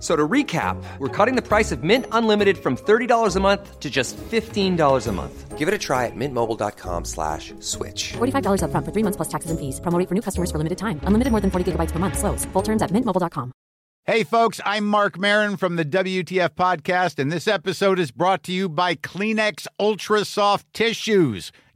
F- So to recap, we're cutting the price of Mint Unlimited from $30 a month to just $15 a month. Give it a try at mintmobile.com slash switch. $45 upfront for three months plus taxes and fees. Promo rate for new customers for limited time. Unlimited more than 40 gigabytes per month. Slows. Full terms at mintmobile.com. Hey, folks, I'm Marc Maron from the WTF Podcast, and this episode is brought to you by Kleenex Ultra Soft Tissues,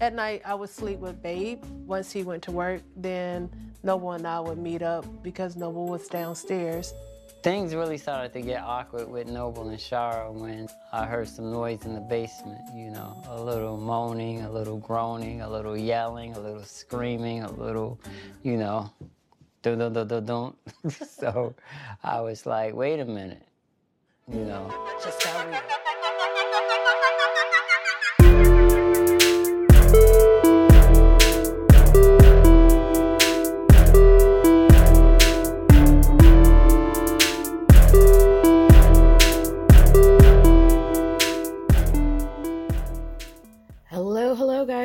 At night, I would sleep with Babe. Once he went to work, then Noble and I would meet up because Noble was downstairs. Things really started to get awkward with Noble and Shara when I heard some noise in the basement, you know, a little moaning, a little groaning, a little yelling, a little screaming, a little, you know, dun dun dun dun dun. so I was like, wait a minute, you know. Just got real.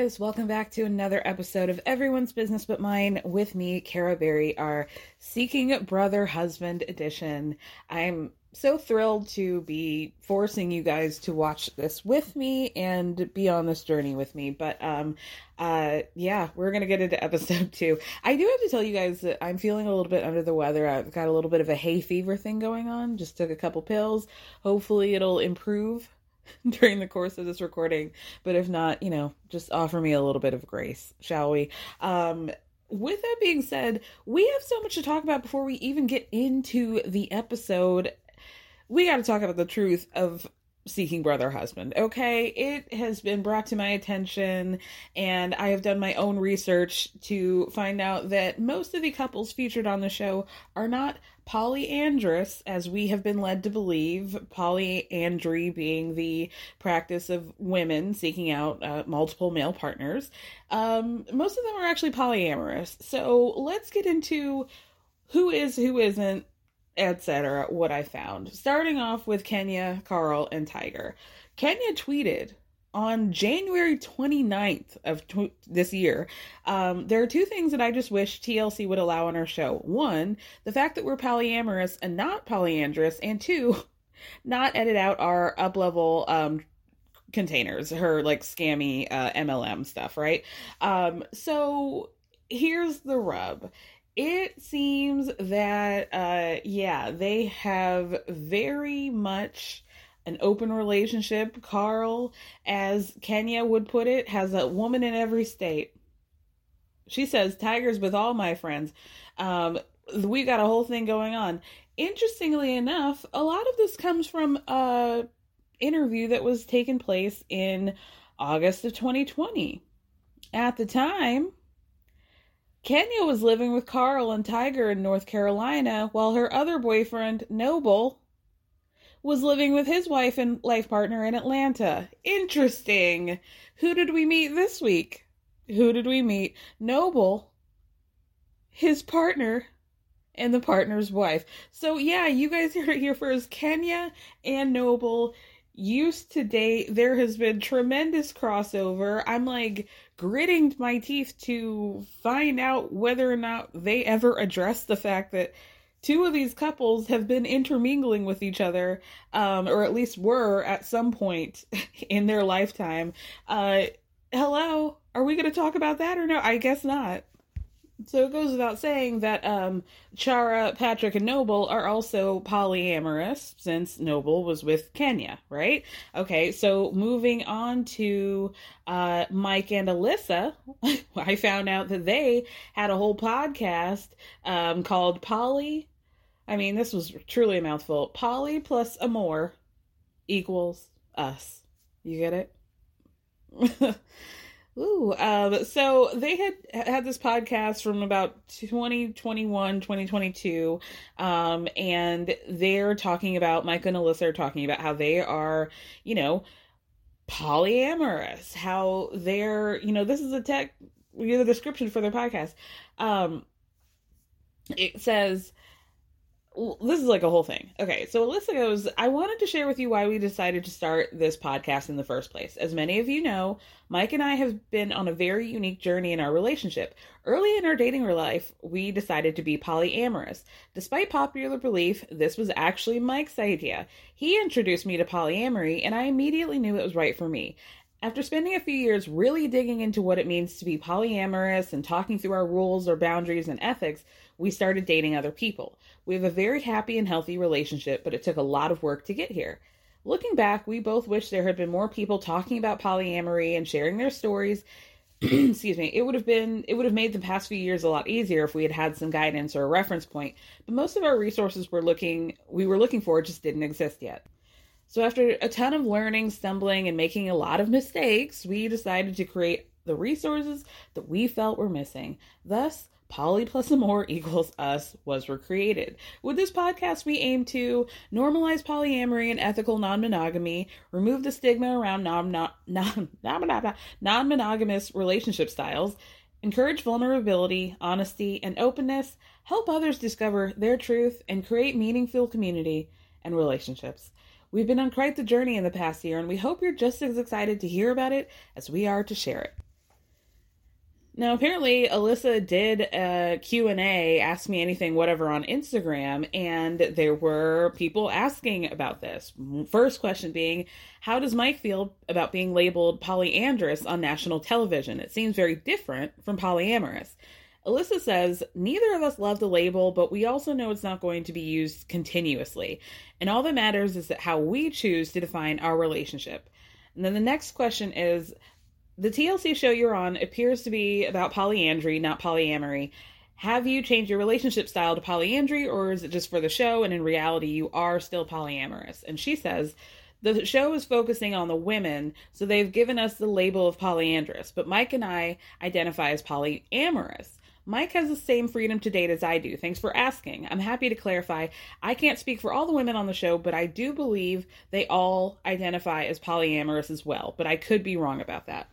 Guys. Welcome back to another episode of Everyone's Business But Mine with me, Kara Berry, our Seeking Brother Husband edition. I'm so thrilled to be forcing you guys to watch this with me and be on this journey with me. But um uh yeah, we're gonna get into episode two. I do have to tell you guys that I'm feeling a little bit under the weather. I've got a little bit of a hay fever thing going on. Just took a couple pills. Hopefully it'll improve during the course of this recording. But if not, you know, just offer me a little bit of grace, shall we? Um, with that being said, we have so much to talk about before we even get into the episode. We got to talk about the truth of seeking brother husband okay it has been brought to my attention and i have done my own research to find out that most of the couples featured on the show are not polyandrous as we have been led to believe polyandry being the practice of women seeking out uh, multiple male partners um, most of them are actually polyamorous so let's get into who is who isn't etc. What I found. Starting off with Kenya, Carl, and Tiger. Kenya tweeted on January 29th of tw- this year. Um, there are two things that I just wish TLC would allow on our show. One, the fact that we're polyamorous and not polyandrous, and two, not edit out our up level um, containers, her like scammy uh, MLM stuff, right? Um, so here's the rub. It seems that, uh, yeah, they have very much an open relationship. Carl, as Kenya would put it, has a woman in every state. She says, Tigers with all my friends. Um, we got a whole thing going on. Interestingly enough, a lot of this comes from a interview that was taking place in August of 2020. At the time, Kenya was living with Carl and Tiger in North Carolina, while her other boyfriend, Noble, was living with his wife and life partner in Atlanta. Interesting. Who did we meet this week? Who did we meet? Noble, his partner, and the partner's wife. So yeah, you guys heard it here first. Kenya and Noble used to date. There has been tremendous crossover. I'm like gritting my teeth to find out whether or not they ever address the fact that two of these couples have been intermingling with each other, um, or at least were at some point in their lifetime. Uh, hello, are we going to talk about that or no? I guess not. So it goes without saying that um, Chara, Patrick, and Noble are also polyamorous since Noble was with Kenya, right? Okay, so moving on to uh, Mike and Alyssa, I found out that they had a whole podcast um, called Poly. I mean, this was truly a mouthful. Poly plus Amor equals us. You get it? Ooh, um, so they had had this podcast from about 2021, 2022, um, and they're talking about, Mike and Alyssa are talking about how they are, you know, polyamorous, how they're, you know, this is a tech, you know, the description for their podcast. Um, it says, this is like a whole thing. Okay, so Alyssa goes, I wanted to share with you why we decided to start this podcast in the first place. As many of you know, Mike and I have been on a very unique journey in our relationship. Early in our dating life, we decided to be polyamorous. Despite popular belief, this was actually Mike's idea. He introduced me to polyamory, and I immediately knew it was right for me. After spending a few years really digging into what it means to be polyamorous and talking through our rules, our boundaries, and ethics, we started dating other people. We have a very happy and healthy relationship, but it took a lot of work to get here. Looking back, we both wish there had been more people talking about polyamory and sharing their stories. Excuse me. It would have been it would have made the past few years a lot easier if we had had some guidance or a reference point. But most of our resources were looking we were looking for just didn't exist yet. So after a ton of learning, stumbling, and making a lot of mistakes, we decided to create the resources that we felt were missing. Thus, Poly plus Amor equals us was recreated. With this podcast, we aim to normalize polyamory and ethical non monogamy, remove the stigma around non monogamous relationship styles, encourage vulnerability, honesty, and openness, help others discover their truth, and create meaningful community and relationships. We've been on quite the journey in the past year, and we hope you're just as excited to hear about it as we are to share it. Now, apparently, Alyssa did a Q&A, Ask Me Anything, whatever, on Instagram, and there were people asking about this. First question being, how does Mike feel about being labeled polyandrous on national television? It seems very different from polyamorous. Alyssa says, neither of us love the label, but we also know it's not going to be used continuously. And all that matters is that how we choose to define our relationship. And then the next question is, the TLC show you're on appears to be about polyandry, not polyamory. Have you changed your relationship style to polyandry, or is it just for the show and in reality you are still polyamorous? And she says, the show is focusing on the women, so they've given us the label of polyandrous, but Mike and I identify as polyamorous. Mike has the same freedom to date as I do. Thanks for asking. I'm happy to clarify. I can't speak for all the women on the show, but I do believe they all identify as polyamorous as well, but I could be wrong about that.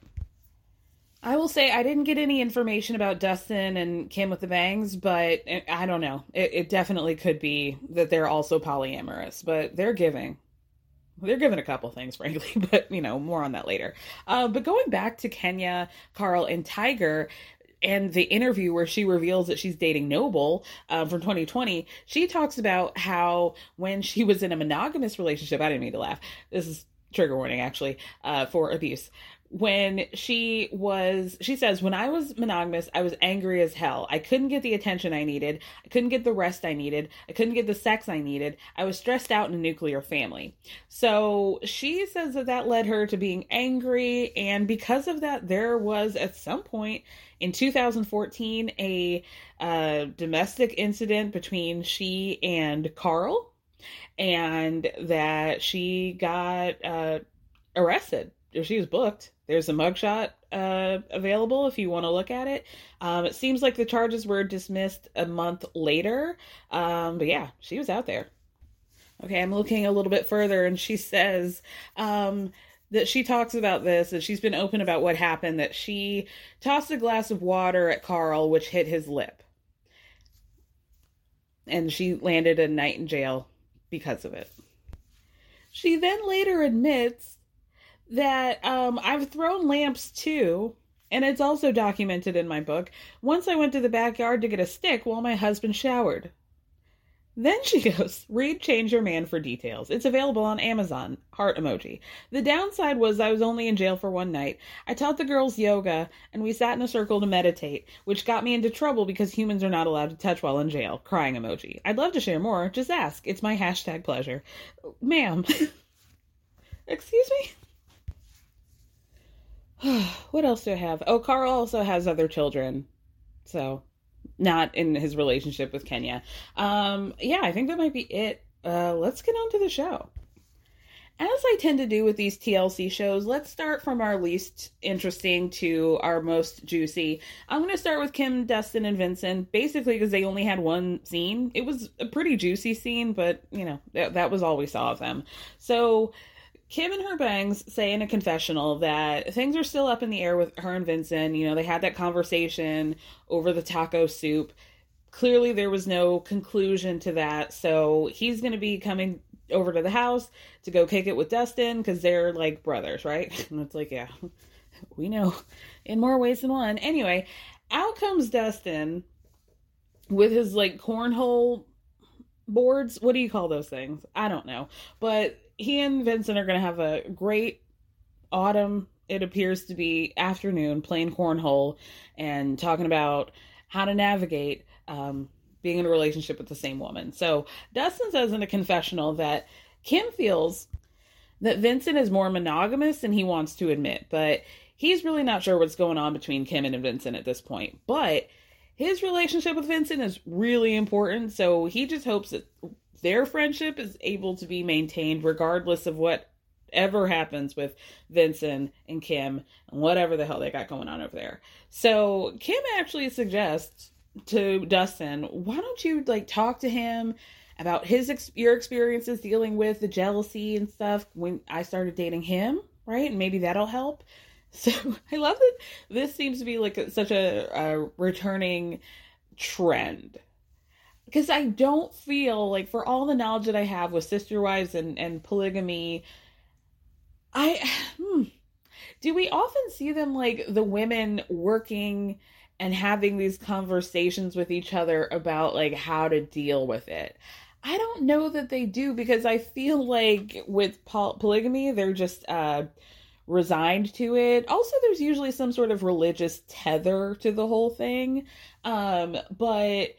I will say I didn't get any information about Dustin and Kim with the bangs, but I don't know. It, it definitely could be that they're also polyamorous, but they're giving. They're giving a couple things, frankly, but you know, more on that later. Uh, but going back to Kenya, Carl, and Tiger, and the interview where she reveals that she's dating Noble uh, from 2020, she talks about how when she was in a monogamous relationship, I didn't mean to laugh. This is trigger warning actually uh, for abuse when she was she says when i was monogamous i was angry as hell. I couldn't get the attention i needed. I couldn't get the rest i needed. I couldn't get the sex i needed. I was stressed out in a nuclear family. So she says that that led her to being angry. And because of that there was at some point in 2014 a uh, domestic incident between she and carl. And that she got uh, arrested. Or she was booked. There's a mugshot uh, available if you want to look at it. Um, it seems like the charges were dismissed a month later. Um, but yeah, she was out there. Okay, I'm looking a little bit further, and she says um, that she talks about this, that she's been open about what happened, that she tossed a glass of water at Carl, which hit his lip. and she landed a night in jail because of it. She then later admits that um, I've thrown lamps too, and it's also documented in my book. Once I went to the backyard to get a stick while my husband showered. Then she goes, read Change Your Man for details. It's available on Amazon. Heart emoji. The downside was I was only in jail for one night. I taught the girls yoga and we sat in a circle to meditate, which got me into trouble because humans are not allowed to touch while in jail. Crying emoji. I'd love to share more. Just ask. It's my hashtag pleasure. Ma'am. Excuse me? what else do I have? Oh, Carl also has other children. So not in his relationship with Kenya. Um, yeah, I think that might be it. Uh, let's get on to the show. As I tend to do with these TLC shows, let's start from our least interesting to our most juicy. I'm going to start with Kim, Dustin, and Vinson, basically because they only had one scene. It was a pretty juicy scene, but, you know, that, that was all we saw of them. So, Kim and her bangs say in a confessional that things are still up in the air with her and Vinson. You know, they had that conversation over the taco soup. Clearly, there was no conclusion to that. So he's going to be coming over to the house to go kick it with Dustin because they're like brothers, right? And it's like, yeah, we know in more ways than one. Anyway, out comes Dustin with his like cornhole boards. What do you call those things? I don't know. But he and Vinson are going to have a great autumn. It appears to be afternoon playing cornhole and talking about how to navigate um, being in a relationship with the same woman. So Dustin says in a confessional that Kim feels that Vinson is more monogamous than he wants to admit, but he's really not sure what's going on between Kim and Vinson at this point. But his relationship with Vinson is really important, so he just hopes that their friendship is able to be maintained regardless of whatever happens with Vinson and Kim and whatever the hell they got going on over there. So Kim actually suggests to Dustin, why don't you like talk to him about his ex- your experiences dealing with the jealousy and stuff when I started dating him, right? And maybe that'll help. So I love that this seems to be like a, such a, a returning trend because I don't feel like for all the knowledge that I have with sister wives and and polygamy, I hmm, do we often see them like the women working and having these conversations with each other about like how to deal with it. I don't know that they do because I feel like with poly- polygamy they're just uh resigned to it. Also there's usually some sort of religious tether to the whole thing. Um but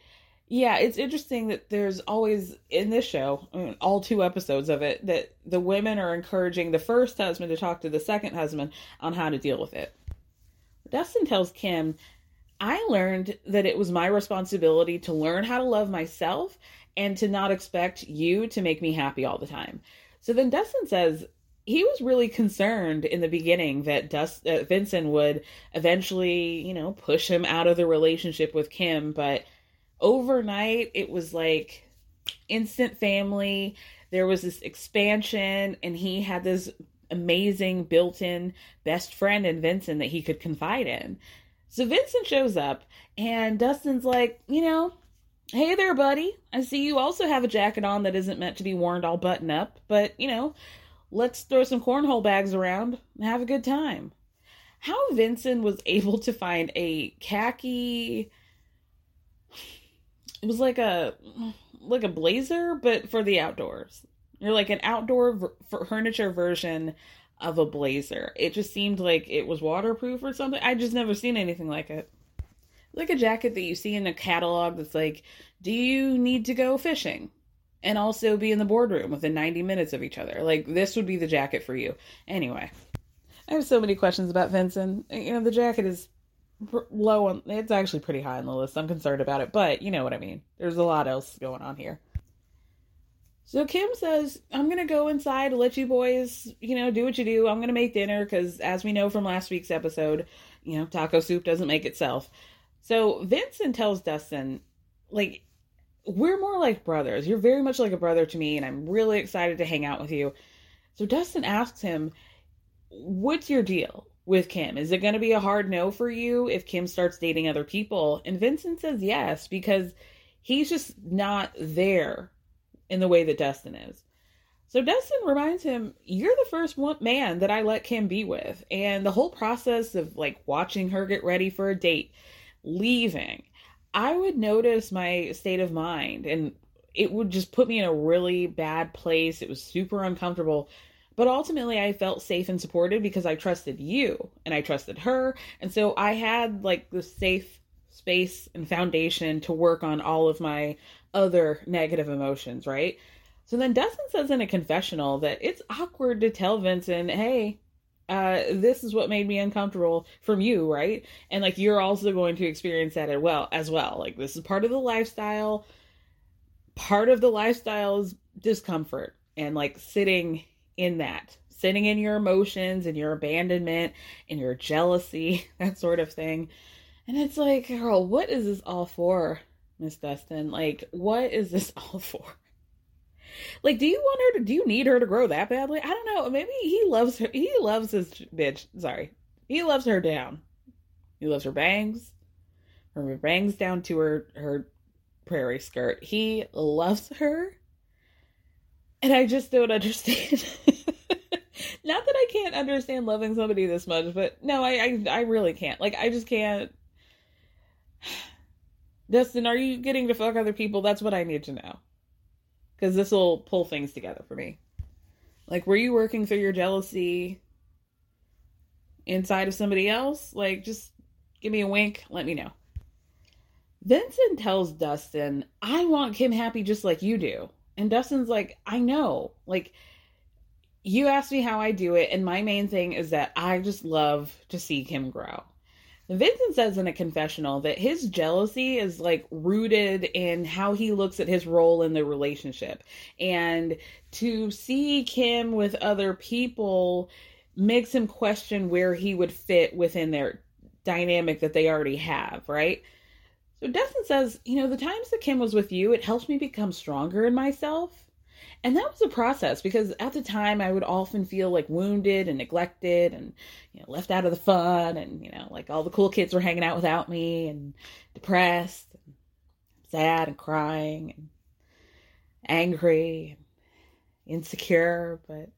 yeah, it's interesting that there's always in this show, I mean, all two episodes of it, that the women are encouraging the first husband to talk to the second husband on how to deal with it. Dustin tells Kim, I learned that it was my responsibility to learn how to love myself and to not expect you to make me happy all the time. So then Dustin says he was really concerned in the beginning that Dust, uh, Vinson would eventually, you know, push him out of the relationship with Kim, but overnight it was like instant family there was this expansion and he had this amazing built-in best friend in Vinson that he could confide in. So Vinson shows up and Dustin's like, you know, hey there, buddy. I see you also have a jacket on that isn't meant to be worn all button up, but you know, let's throw some cornhole bags around and have a good time. How Vinson was able to find a khaki it was like a like a blazer but for the outdoors. You're like an outdoor v- furniture version of a blazer. It just seemed like it was waterproof or something. I just never seen anything like it. Like a jacket that you see in a catalog that's like do you need to go fishing? And also be in the boardroom within 90 minutes of each other. Like this would be the jacket for you. Anyway i have so many questions about vinson. You know the jacket is low on it's actually pretty high on the list. I'm concerned about it, but you know what I mean. There's a lot else going on here. So Kim says, "I'm going to go inside, let you boys, you know, do what you do. I'm going to make dinner cuz as we know from last week's episode, you know, taco soup doesn't make itself." So Vinson tells Dustin, like we're more like brothers. You're very much like a brother to me and I'm really excited to hang out with you. So Dustin asks him, "What's your deal? With Kim? Is it going to be a hard no for you if Kim starts dating other people? And Vinson says yes because he's just not there in the way that Dustin is. So Dustin reminds him, "You're the first one man that I let Kim be with." And the whole process of like watching her get ready for a date, leaving, I would notice my state of mind and it would just put me in a really bad place. It was super uncomfortable. But ultimately, I felt safe and supported because I trusted you and I trusted her. And so I had like the safe space and foundation to work on all of my other negative emotions, right? So then Dustin says in a confessional that it's awkward to tell Vinson, hey, uh, this is what made me uncomfortable from you, right? And like you're also going to experience that as well as well. Like this is part of the lifestyle. Part of the lifestyle is discomfort and like sitting in that, sitting in your emotions and your abandonment and your jealousy, that sort of thing. And it's like, girl, what is this all for, Miss Dustin? Like, what is this all for? Like, do you want her to? Do you need her to grow that badly? I don't know. Maybe he loves her. He loves his bitch. Sorry, he loves her down. He loves her bangs, from her bangs down to her her prairie skirt. He loves her, and I just don't understand. Not that I can't understand loving somebody this much, but no, I, I I really can't. Like, I just can't. Dustin, are you getting to fuck other people? That's what I need to know because this will pull things together for me. Like, were you working through your jealousy inside of somebody else? Like, just give me a wink, let me know. Vinson tells Dustin, I want Kim happy just like you do. And Dustin's like, I know. Like, you asked me how I do it, and my main thing is that I just love to see Kim grow. Vinson says in a confessional that his jealousy is like rooted in how he looks at his role in the relationship. And to see Kim with other people makes him question where he would fit within their dynamic that they already have, right? So Dustin says, you know, the times that Kim was with you, it helped me become stronger in myself. And that was a process because at the time I would often feel like wounded and neglected and you know left out of the fun and you know like all the cool kids were hanging out without me and depressed and sad and crying and angry and insecure. But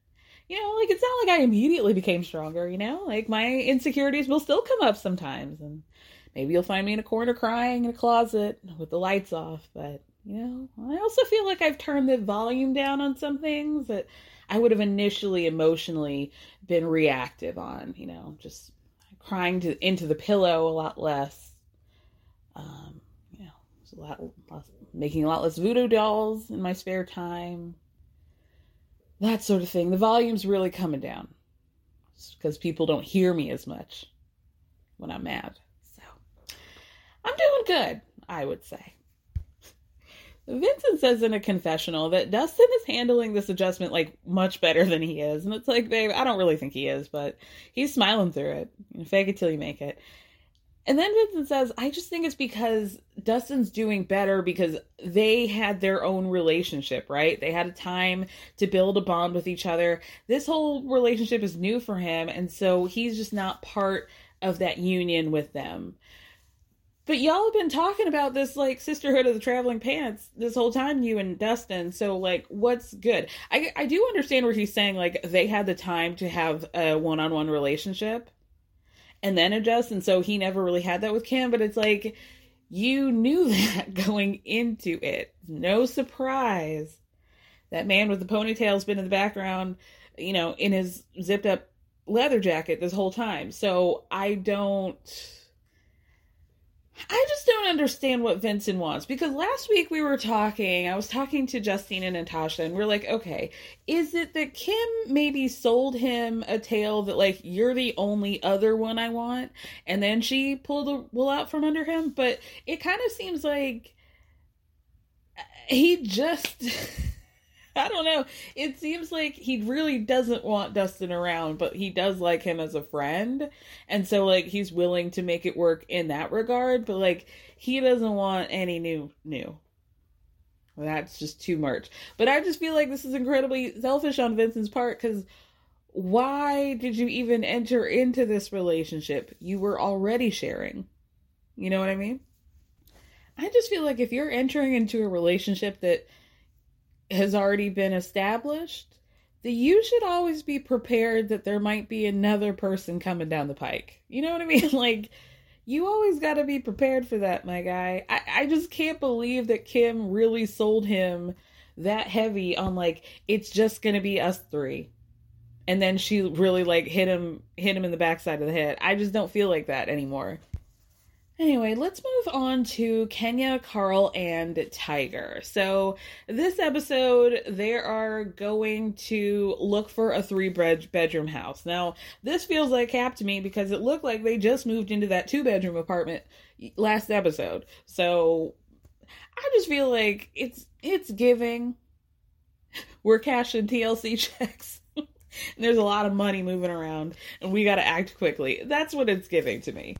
you know like it's not like I immediately became stronger you know? Like my insecurities will still come up sometimes and maybe you'll find me in a corner crying in a closet with the lights off but you know, I also feel like I've turned the volume down on some things that I would have initially emotionally been reactive on, you know, just crying to, into the pillow a lot less. Um, you know, a lot making a lot less voodoo dolls in my spare time. That sort of thing. The volume's really coming down because people don't hear me as much when I'm mad. I'm doing good, I would say. Vinson says in a confessional that Dustin is handling this adjustment like much better than he is. And it's like, babe, I don't really think he is, but he's smiling through it. Fake it till you make it. And then Vinson says, I just think it's because Dustin's doing better because they had their own relationship, right? They had a time to build a bond with each other. This whole relationship is new for him. And so he's just not part of that union with them. But y'all have been talking about this like sisterhood of the traveling pants this whole time, you and Dustin. So like, what's good? I I do understand where he's saying like they had the time to have a one on one relationship, and then adjust, and so he never really had that with Kim. But it's like you knew that going into it. No surprise. That man with the ponytail's been in the background, you know, in his zipped up leather jacket this whole time. So I don't I just don't understand what Vinson wants because last week we were talking, I was talking to Justine and Natasha, and we're like, okay, is it that Kim maybe sold him a tale that, like, you're the only other one I want? And then she pulled the wool out from under him? But it kind of seems like he just. I don't know. It seems like he really doesn't want Dustin around, but he does like him as a friend. And so like he's willing to make it work in that regard, but like he doesn't want any new new. That's just too much. But I just feel like this is incredibly selfish on Vinson's part cuz why did you even enter into this relationship? You were already sharing. You know what I mean? I just feel like if you're entering into a relationship that has already been established, that you should always be prepared that there might be another person coming down the pike. You know what I mean? Like, you always got to be prepared for that, my guy. I, I just can't believe that Kim really sold him that heavy on like it's just gonna be us three and then she really like hit him hit him in the backside of the head i just don't feel like that anymore Anyway, let's move on to Kenya, Carl, and Tiger. So, this episode, they are going to look for a three bedroom house. Now, this feels like cap to me because it looked like they just moved into that two bedroom apartment last episode. So, I just feel like it's it's giving. We're cashing TLC checks. there's a lot of money moving around, and we got to act quickly. That's what it's giving to me.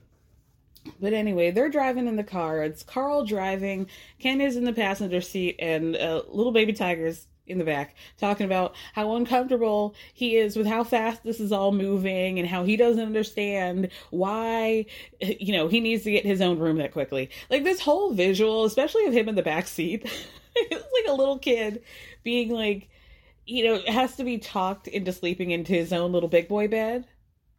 But anyway, they're driving in the car. It's Carl driving, Kenya's in the passenger seat, and uh, little baby Tiger's in the back talking about how uncomfortable he is with how fast this is all moving and how he doesn't understand why you know he needs to get his own room that quickly. Like this whole visual especially of him in the back seat it's like a little kid being like you know has to be talked into sleeping into his own little big boy bed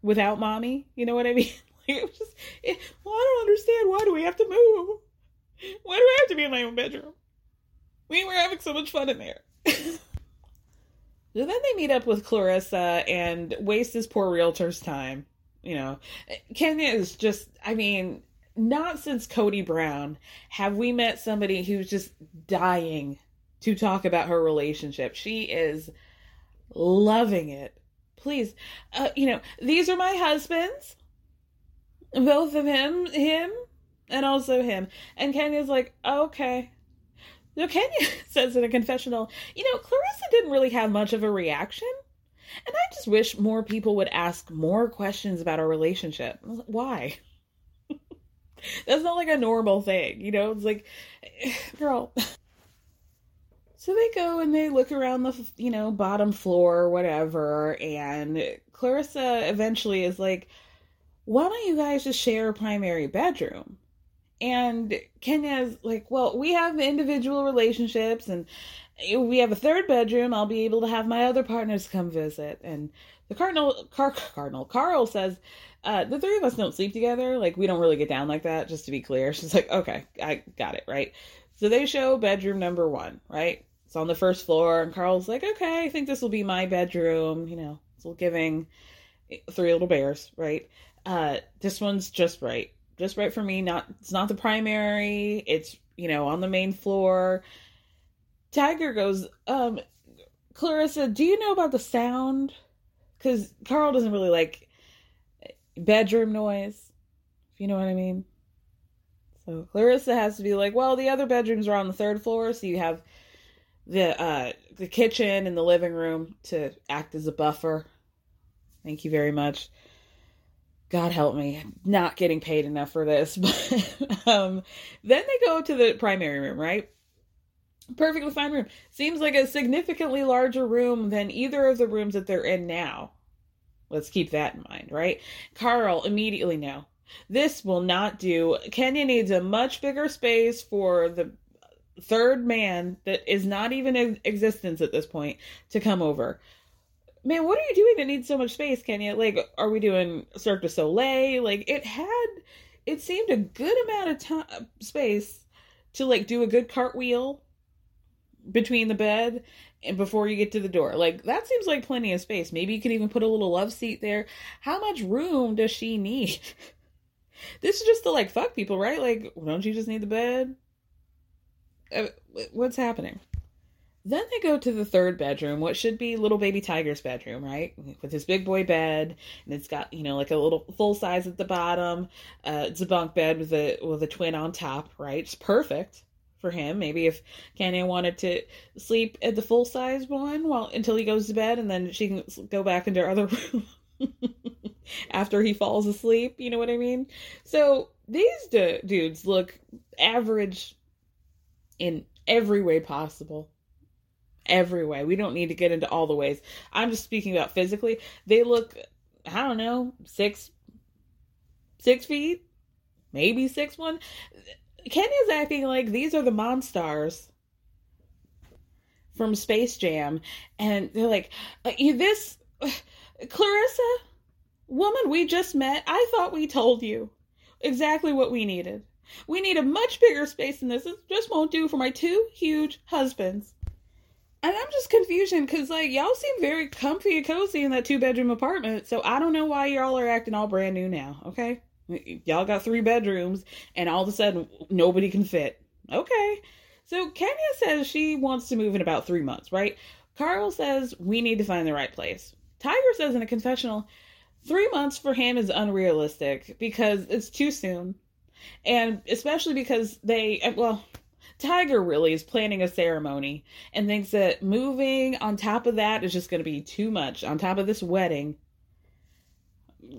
without mommy. You know what i mean it was just, it, well, I don't understand. Why do we have to move? Why do I have to be in my own bedroom? We were having so much fun in there. so then they meet up with Clarissa and waste this poor realtor's time. You know, Kenya is just, I mean, not since Kody Brown have we met somebody who's just dying to talk about her relationship. She is loving it. Please, uh, you know, these are my husbands both of him, him, and also him. And Kenya's like, oh, okay. So Kenya says in a confessional, you know, Clarissa didn't really have much of a reaction. And I just wish more people would ask more questions about our relationship. Why? That's not like a normal thing, you know? It's like, girl. So they go and they look around the, you know, bottom floor or whatever. And Clarissa eventually is like, why don't you guys just share a primary bedroom? And Kenya's like, well, we have individual relationships and we have a third bedroom. I'll be able to have my other partners come visit. And the Cardinal, Car- Cardinal, Carl says, uh, the three of us don't sleep together. Like, we don't really get down like that, just to be clear. She's like, okay, I got it, right? So they show bedroom number one, right? It's on the first floor. And Carl's like, okay, I think this will be my bedroom. You know, it's giving three little bears, right? Uh, this one's just right, just right for me. Not it's not the primary. It's you know on the main floor. Tiger goes, um, Clarissa, do you know about the sound? Because Carl doesn't really like bedroom noise. If you know what I mean. So Clarissa has to be like, well, the other bedrooms are on the third floor, so you have the uh the kitchen and the living room to act as a buffer. Thank you very much. God help me, not getting paid enough for this. But um, then they go to the primary room, right? Perfectly fine room. Seems like a significantly larger room than either of the rooms that they're in now. Let's keep that in mind, right? Carl immediately no. This will not do. Kenya needs a much bigger space for the third man that is not even in existence at this point to come over man, what are you doing that needs so much space, Kenya? Like, are we doing Cirque du Soleil? Like, it had, it seemed a good amount of time, space to like do a good cartwheel between the bed and before you get to the door. Like, that seems like plenty of space. Maybe you could even put a little love seat there. How much room does she need? this is just to like fuck people, right? Like, don't you just need the bed? Uh, what's happening? Then they go to the third bedroom, what should be little baby Tiger's bedroom, right? With his big boy bed, and it's got you know like a little full size at the bottom. Uh, it's a bunk bed with a with a twin on top, right? It's perfect for him. Maybe if Kenya wanted to sleep at the full size one while until he goes to bed, and then she can go back into her other room after he falls asleep. You know what I mean? So these dudes look average in every way possible every way. We don't need to get into all the ways. I'm just speaking about physically. They look, I don't know, six, six feet, maybe six one. Kenya's acting like these are the Monstars from Space Jam, and they're like, uh, this Clarissa woman we just met. I thought we told you exactly what we needed. We need a much bigger space than this. It just won't do for my two huge husbands. And I'm just confusion because like y'all seem very comfy and cozy in that two bedroom apartment. So I don't know why y'all are acting all brand new now. Okay, y'all got three bedrooms, and all of a sudden nobody can fit. Okay, so Kenya says she wants to move in about three months, right? Carl says we need to find the right place. Tiger says in a confessional, three months for him is unrealistic because it's too soon, and especially because they well Tiger really is planning a ceremony and thinks that moving on top of that is just going to be too much on top of this wedding.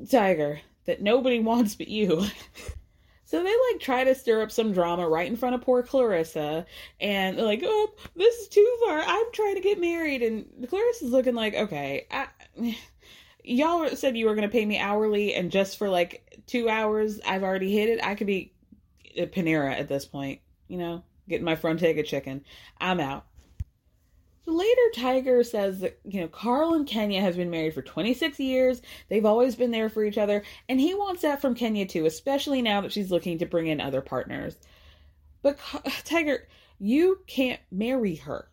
Tiger, that nobody wants but you. so they like try to stir up some drama right in front of poor Clarissa and they're like, "Oh, this is too far. I'm trying to get married." And Clarissa's looking like, "Okay, I y'all said you were going to pay me hourly and just for like 2 hours I've already hit it. I could be a Panera at this point, you know?" Getting my Frontega chicken. I'm out. Later, Tiger says that, you know, Carl and Kenya has been married for 26 years. They've always been there for each other. And he wants that from Kenya too, especially now that she's looking to bring in other partners. But Tiger, you can't marry her.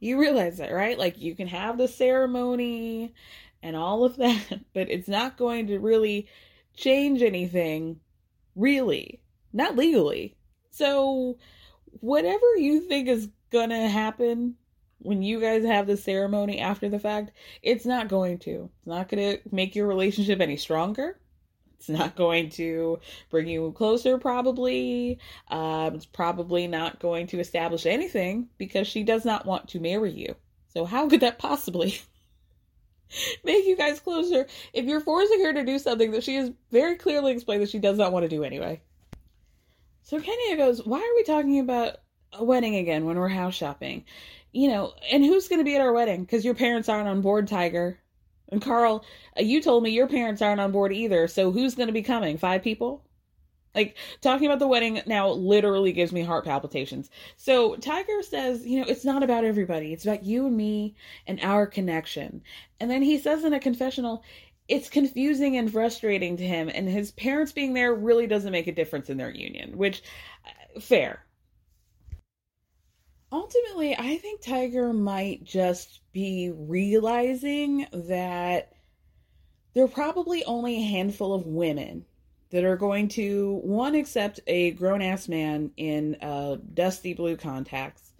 You realize that, right? Like, you can have the ceremony and all of that, but it's not going to really change anything, really. Not legally. So, whatever you think is gonna happen when you guys have the ceremony after the fact, it's not going to. It's not gonna make your relationship any stronger. It's not going to bring you closer, probably. Um, it's probably not going to establish anything because she does not want to marry you. So, how could that possibly make you guys closer if you're forcing her to do something that she has very clearly explained that she does not want to do anyway? So Kenya goes, Why are we talking about a wedding again when we're house shopping? You know, and who's going to be at our wedding? Because your parents aren't on board, Tiger. And Carl, uh, you told me your parents aren't on board either. So who's going to be coming? Five people? Like, talking about the wedding now literally gives me heart palpitations. So Tiger says, you know, it's not about everybody. It's about you and me and our connection. And then he says in a confessional, it's confusing and frustrating to him and his parents being there really doesn't make a difference in their union which uh, fair. Ultimately i think tiger might just be realizing that there are probably only a handful of women that are going to one accept a grown-ass man in uh, dusty blue contacts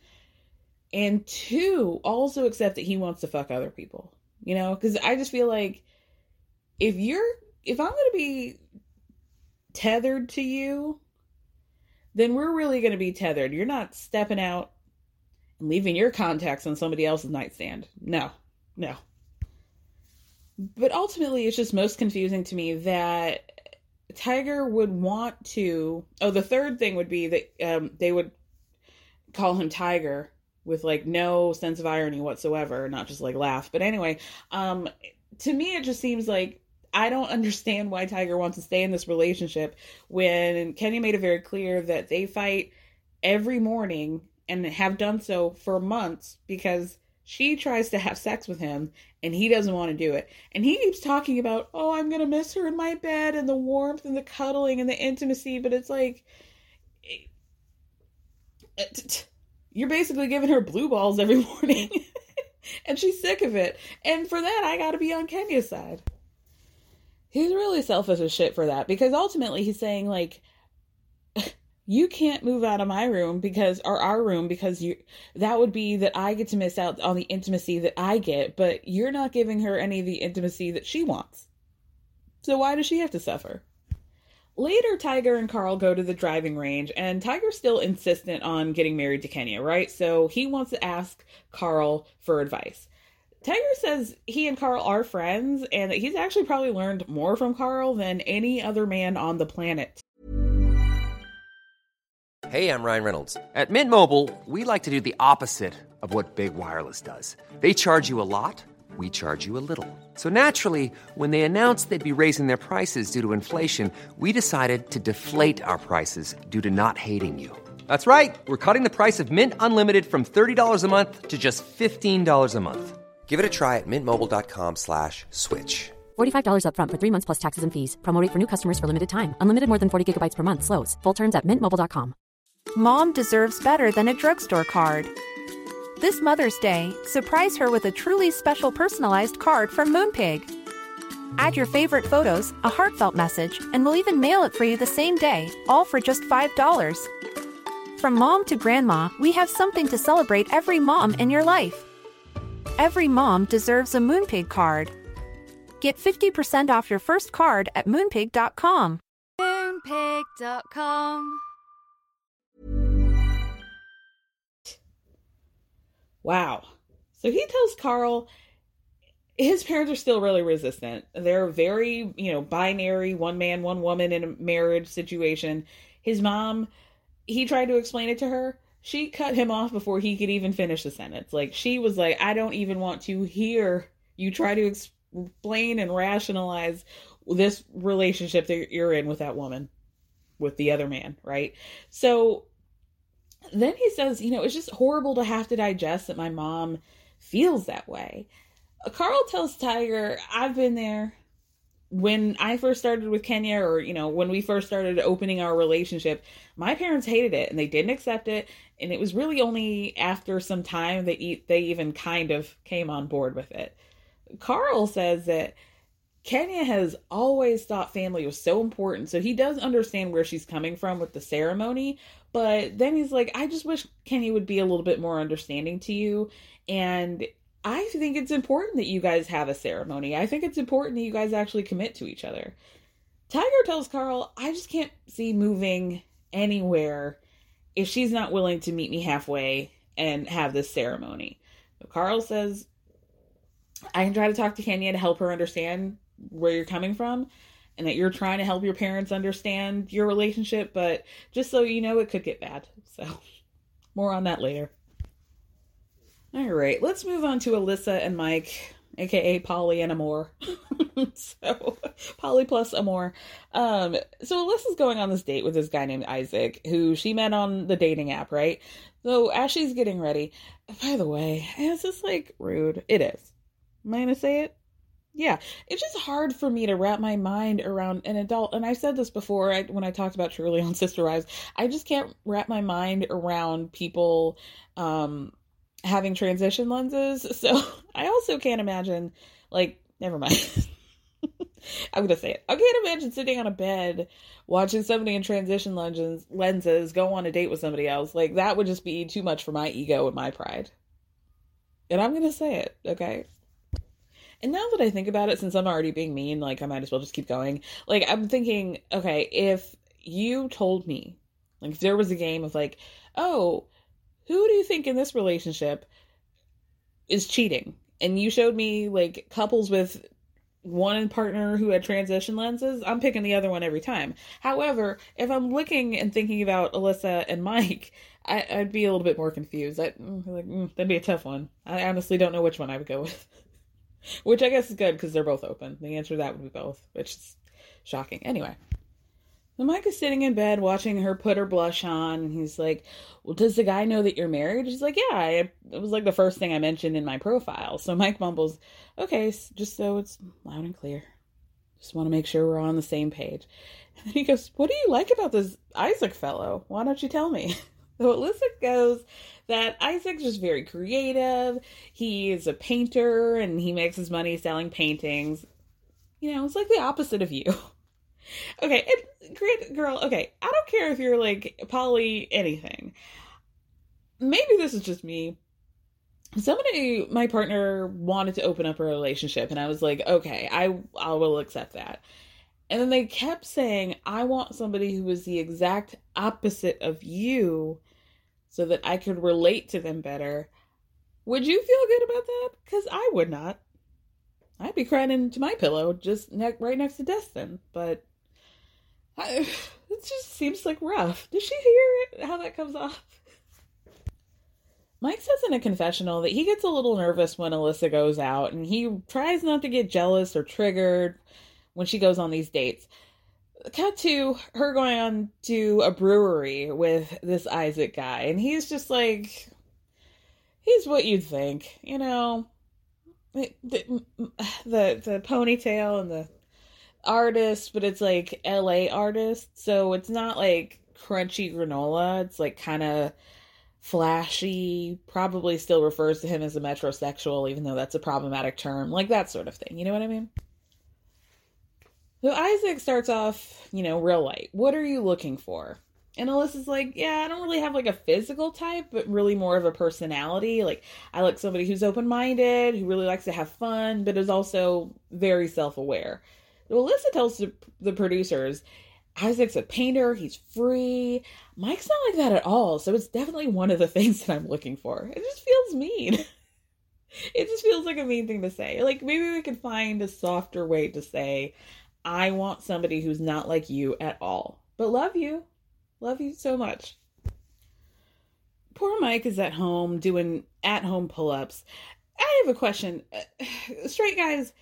and two also accept that he wants to fuck other people you know? Because i just feel like if you're if I'm going to be tethered to you, then we're really going to be tethered. You're not stepping out and leaving your contacts on somebody else's nightstand. No. No. But ultimately it's just most confusing to me that Tiger would want to Oh, the third thing would be that um, they would call him Tiger with like no sense of irony whatsoever, not just like laugh. But anyway, um to me it just seems like I don't understand why Tiger wants to stay in this relationship when Kenya made it very clear that they fight every morning and have done so for months because she tries to have sex with him and he doesn't want to do it. And he keeps talking about, oh, I'm going to miss her in my bed and the warmth and the cuddling and the intimacy. But it's like, eh, you're basically giving her blue balls every morning. and she's sick of it. And for that, I got to be on Kenya's side he's really selfish as shit for that because ultimately he's saying like you can't move out of my room because or our room because you that would be that I get to miss out on the intimacy that I get, but you're not giving her any of the intimacy that she wants. So why does she have to suffer? Later, Tiger and Carl go to the driving range, and Tiger's still insistent on getting married to Kenya, right? So he wants to ask Carl for advice. Tiger says he and Carl are friends and that he's actually probably learned more from Carl than any other man on the planet. Hey, I'm Ryan Reynolds. At Mint Mobile, we like to do the opposite of what Big Wireless does. They charge you a lot we charge you a little. So naturally, when they announced they'd be raising their prices due to inflation, we decided to deflate our prices due to not hating you. That's right. We're cutting the price of Mint Unlimited from $30 a month to just $15 a month. Give it a try at mintmobile.com slash switch. $45 upfront for three months plus taxes and fees. Promote for new customers for limited time. Unlimited more than 40 gigabytes per month. Slows. Full terms at mintmobile.com. Mom deserves better than a drugstore card. This Mother's Day, surprise her with a truly special personalized card from Moonpig. Add your favorite photos, a heartfelt message, and we'll even mail it for you the same day, all for just $5. From mom to grandma, we have something to celebrate every mom in your life. Every mom deserves a Moonpig card. Get 50% off your first card at moonpig.com. Moonpig.com. Wow. So he tells Carl his parents are still really resistant. They're very, you know, binary, one man, one woman in a marriage situation. His mom, he tried to explain it to her. She cut him off before he could even finish the sentence. Like, she was like, I don't even want to hear you try to explain and rationalize this relationship that you're in with that woman, with the other man, right? So then he says, you know, it's just horrible to have to digest that my mom feels that way. Uh, Carl tells Tiger, I've been there when I first started with Kenya, or, you know, when we first started opening our relationship, my parents hated it and they didn't accept it. And it was really only after some time that they even kind of came on board with it. Carl says that Kenya has always thought family was so important. So he does understand where she's coming from with the ceremony. But then he's like, I just wish Kenya would be a little bit more understanding to you. And I think it's important that you guys have a ceremony. I think it's important that you guys actually commit to each other. Tiger tells Carl, I just can't see moving anywhere if she's not willing to meet me halfway and have this ceremony. Carl says, I can try to talk to Kenya to help her understand where you're coming from and that you're trying to help your parents understand your relationship, but just so you know, it could get bad. So, more on that later. All right, let's move on to Alyssa and Mike, aka Polly and Amor. so, Polly plus Amor. Um, so Alyssa's going on this date with this guy named Isaac, who she met on the dating app, right? So as she's getting ready, by the way, is this like rude? It is. Am I gonna say it? Yeah, it's just hard for me to wrap my mind around an adult. And I said this before I, when I talked about Truely on Sister Wives. I just can't wrap my mind around people um, having transition lenses. So I also can't imagine, like, never mind. I'm gonna say it. I can't imagine sitting on a bed watching somebody in transition lenses lenses go on a date with somebody else. Like that would just be too much for my ego and my pride. And I'm gonna say it, okay? And now that I think about it, since I'm already being mean, like I might as well just keep going. Like I'm thinking, okay, if you told me, like if there was a game of like, oh, who do you think in this relationship is cheating? And you showed me like couples with one partner who had transition lenses, I'm picking the other one every time. However, if I'm looking and thinking about Alyssa and Mike, I, would be a little bit more confused. I, mm, like, mm, that'd be a tough one. I honestly don't know which one I would go with. Which I guess is good because they're both open. The answer to that would be both, which is shocking. Anyway. So Mike is sitting in bed watching her put her blush on, and he's like, Well, does the guy know that you're married? She's like, Yeah, I, it was like the first thing I mentioned in my profile. So Mike mumbles, Okay, just so it's loud and clear. Just want to make sure we're on the same page. And then he goes, What do you like about this Isaac fellow? Why don't you tell me? So Alyssa goes, that Isaac's just very creative. He is a painter and he makes his money selling paintings. You know, it's like the opposite of you. okay, and great girl. Okay, I don't care if you're like poly anything. Maybe this is just me. Somebody, my partner wanted to open up a relationship, and I was like, okay, I I will accept that. And then they kept saying, I want somebody who is the exact opposite of you so that I could relate to them better. Would you feel good about that? Because I would not. I'd be crying into my pillow just ne- right next to Destin, but I, it just seems like rough. Does she hear how that comes off? Mike says in a confessional that he gets a little nervous when Alyssa goes out and he tries not to get jealous or triggered when she goes on these dates. Cut to her going on to a brewery with this Isaac guy, and he's just like, he's what you'd think, you know. The, the, the ponytail and the artist, but it's like LA artist, so it's not like crunchy granola. It's like kind of flashy, probably still refers to him as a metrosexual, even though that's a problematic term, like that sort of thing. You know what I mean? So Isaac starts off, you know, real light. What are you looking for? And Alyssa's like, yeah, I don't really have like a physical type, but really more of a personality. Like, I like somebody who's open minded, who really likes to have fun, but is also very self aware. Alyssa tells the, the producers, Isaac's a painter, he's free. Mike's not like that at all. So it's definitely one of the things that I'm looking for. It just feels mean. it just feels like a mean thing to say. Like, maybe we could find a softer way to say, I want somebody who's not like you at all, but love you Love you so much. Poor Mike is at home doing at home pull ups. I have a question. Straight guys,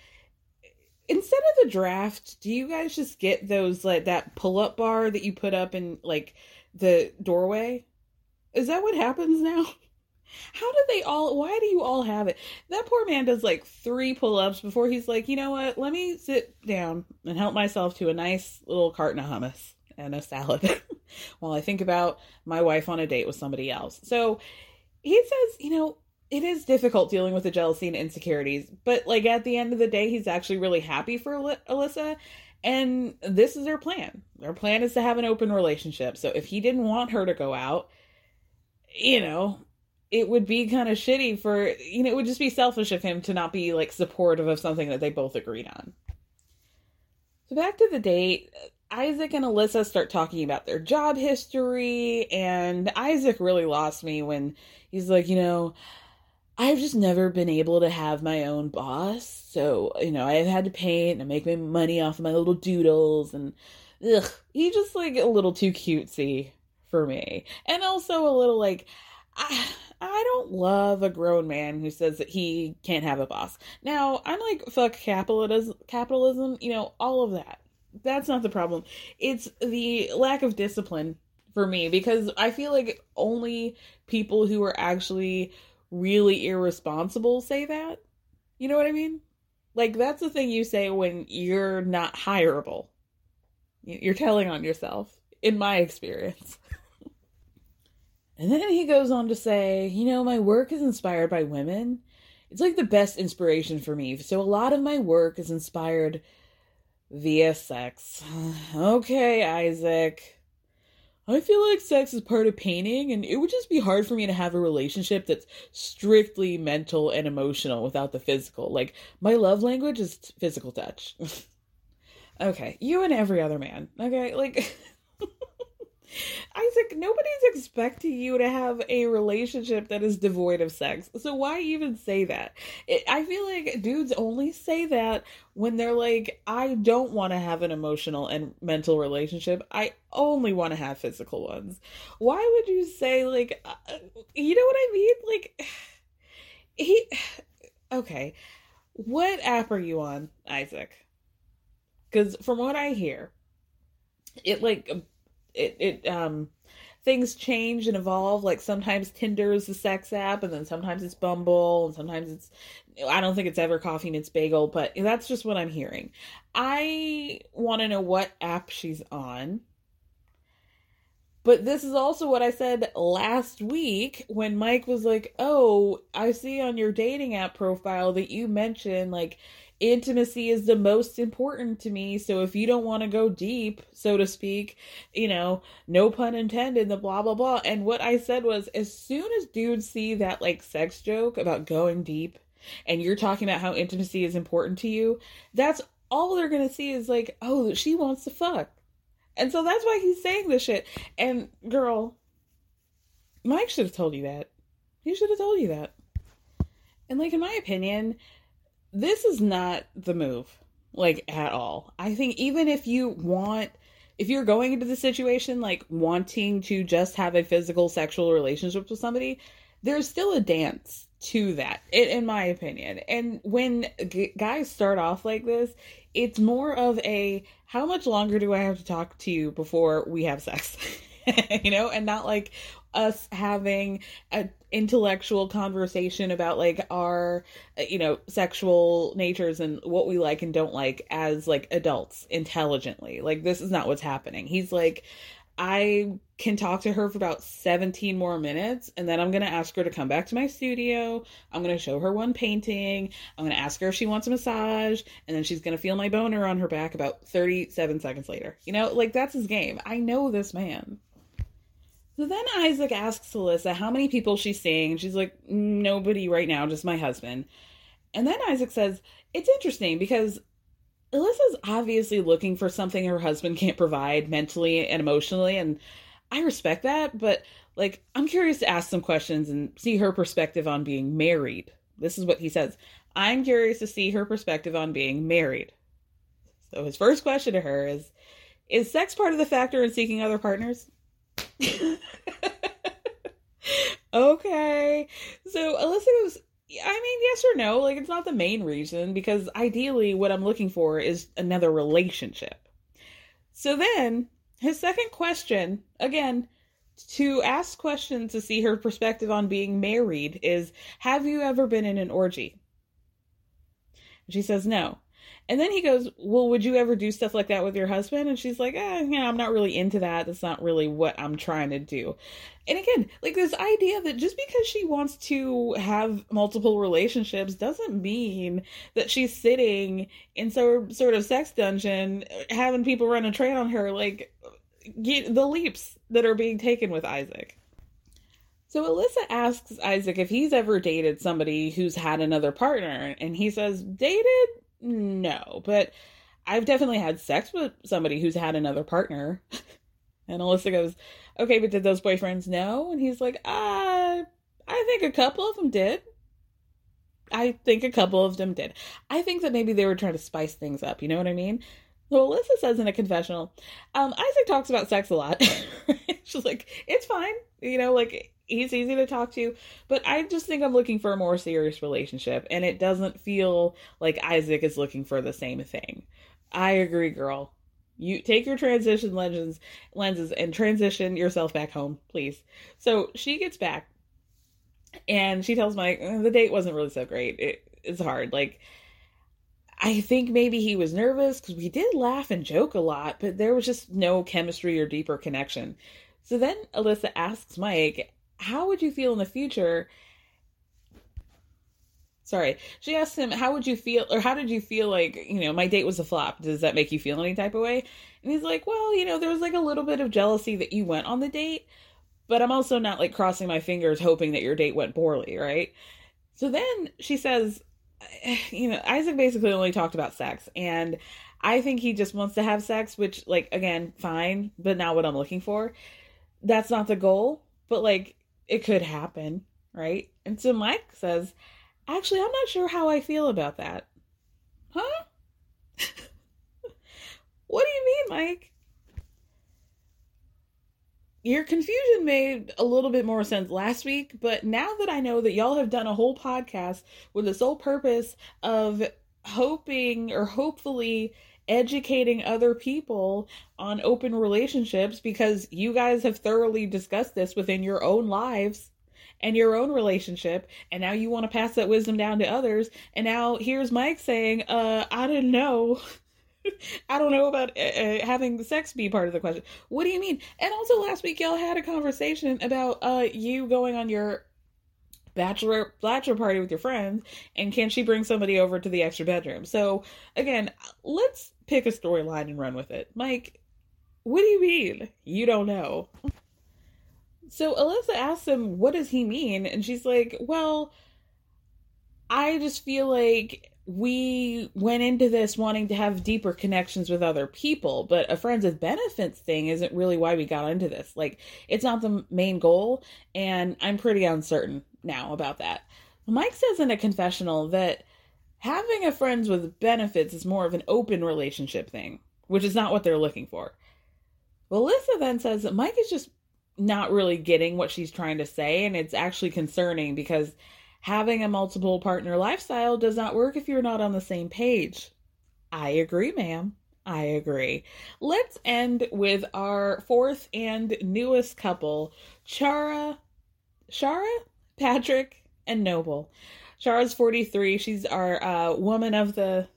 instead of the draft, do you guys just get those like that pull up bar that you put up in like the doorway? Is that what happens now? How do they all why do you all have it? That poor man does like three pull ups before he's like, you know what, let me sit down and help myself to a nice little carton of hummus and a salad while I think about my wife on a date with somebody else. So he says, you know, it is difficult dealing with the jealousy and insecurities, but like at the end of the day, he's actually really happy for Alyssa. And this is their plan. Their plan is to have an open relationship. So if he didn't want her to go out, you know, it would be kind of shitty for, you know, it would just be selfish of him to not be like supportive of something that they both agreed on. So back to the date, Isaac and Alyssa start talking about their job history, and Isaac really lost me when he's like, you know, I've just never been able to have my own boss. So, you know, I've had to paint and make my money off of my little doodles and ugh, he just like a little too cutesy for me. And also a little like I I don't love a grown man who says that he can't have a boss. Now, I'm like fuck capitalism capitalism, you know, all of that that's not the problem. It's the lack of discipline for me because I feel like only people who are actually really irresponsible say that. You know what I mean? Like that's the thing you say when you're not hireable. You're telling on yourself, in my experience. and then he goes on to say, you know, my work is inspired by women. It's like the best inspiration for me. So a lot of my work is inspired via sex. Okay, Isaac. I feel like sex is part of painting, and it would just be hard for me to have a relationship that's strictly mental and emotional without the physical. Like, my love language is physical touch. okay, you and every other man. Okay, like. Isaac, nobody's expecting you to have a relationship that is devoid of sex. So why even say that? It, I feel like dudes only say that when they're like, I don't want to have an emotional and mental relationship. I only want to have physical ones. Why would you say, like, uh, you know what I mean? Like, he. Okay. What app are you on, Isaac? Because from what I hear, it like it it um things change and evolve. Like sometimes Tinder is the sex app, and then sometimes it's Bumble, and sometimes it's I don't think it's ever Coffee and It's Bagel, but that's just what I'm hearing. I want to know what app she's on. But this is also what I said last week when Mike was like, "Oh, I see on your dating app profile that you mentioned like intimacy is the most important to me. So if you don't want to go deep, so to speak, you know, no pun intended, the blah, blah, blah. And what I said was as soon as dudes see that like sex joke about going deep and you're talking about how intimacy is important to you, that's all they're going to see is like, oh, she wants to fuck. And so that's why he's saying this shit. And girl, Mike should have told you that. He should have told you that. And like in my opinion, this is not the move like at all. I think even if you want if you're going into the situation like wanting to just have a physical sexual relationship with somebody, there's still a dance to that, in, my opinion. And when g- guys start off like this, it's more of a how much longer do I have to talk to you before we have sex? you know, and not like us having an intellectual conversation about like our you know sexual natures and what we like and don't like as like adults intelligently like this is not what's happening he's like I can talk to her for about 17 more minutes and then I'm going to ask her to come back to my studio. I'm going to show her one painting. I'm going to ask her if she wants a massage and then she's going to feel my boner on her back about 37 seconds later. You know, like that's his game. I know this man. So then Isaac asks Alyssa how many people she's seeing. She's like, nobody right now, just my husband. And then Isaac says, it's interesting because Alyssa's obviously looking for something her husband can't provide mentally and emotionally. And I respect that. But like, I'm curious to ask some questions and see her perspective on being married. This is what he says I'm curious to see her perspective on being married. So his first question to her is Is sex part of the factor in seeking other partners? okay. So Alyssa goes, I mean, yes or no. Like, it's not the main reason because ideally, what I'm looking for is another relationship. So then, his second question, again, to ask questions to see her perspective on being married is Have you ever been in an orgy? She says no. And then he goes, Well, would you ever do stuff like that with your husband? And she's like, eh, Yeah, I'm not really into that. That's not really what I'm trying to do. And again, like this idea that just because she wants to have multiple relationships doesn't mean that she's sitting in some sort of sex dungeon having people run a train on her, like get the leaps that are being taken with Isaac. So Alyssa asks Isaac if he's ever dated somebody who's had another partner, and he says, Dated? No, but I've definitely had sex with somebody who's had another partner. and Alyssa goes, Okay, but did those boyfriends know? And he's like, Uh, I think a couple of them did. I think a couple of them did. I think that maybe they were trying to spice things up. You know what I mean? So Alyssa says in a confessional, um, Isaac talks about sex a lot. She's like, it's fine. You know, like he's easy to talk to, but I just think I'm looking for a more serious relationship, and it doesn't feel like Isaac is looking for the same thing. I agree, girl. You take your transition lenses lenses and transition yourself back home, please. So she gets back and she tells Mike the date wasn't really so great. It, it's hard. Like I think maybe he was nervous because we did laugh and joke a lot, but there was just no chemistry or deeper connection. So then Alyssa asks Mike, How would you feel in the future? Sorry. She asks him, How would you feel, or how did you feel like, you know, my date was a flop? Does that make you feel any type of way? And he's like, Well, you know, there was like a little bit of jealousy that you went on the date, but I'm also not like crossing my fingers hoping that your date went poorly, right? So then she says, you know, Isaac basically only talked about sex, and I think he just wants to have sex, which, like, again, fine, but not what I'm looking for. That's not the goal, but like, it could happen, right? And so Mike says, Actually, I'm not sure how I feel about that. Huh? what do you mean, Mike? Your confusion made a little bit more sense last week, but now that I know that y'all have done a whole podcast with the sole purpose of hoping or hopefully educating other people on open relationships because you guys have thoroughly discussed this within your own lives and your own relationship and now you want to pass that wisdom down to others. And now here's Mike saying uh I didn't know I don't know about uh, uh, having sex be part of the question. What do you mean? And also last week y'all had a conversation about uh you going on your bachelor bachelor party with your friends and can she bring somebody over to the extra bedroom? So again, let's pick a storyline and run with it. Mike, what do you mean? You don't know. So Alyssa asks him, what does he mean? And she's like, well, I just feel like we went into this wanting to have deeper connections with other people, but a friends with benefits thing isn't really why we got into this. Like, it's not the main goal, and I'm pretty uncertain now about that. Mike says in a confessional that having a friends with benefits is more of an open relationship thing, which is not what they're looking for. Melissa then says that Mike is just not really getting what she's trying to say. And it's actually concerning because having a multiple partner lifestyle does not work if you're not on the same page. I agree, ma'am. I agree. Let's end with our fourth and newest couple, Chara, Shara, Patrick, and Noble. Shara's 43. She's our uh, woman of the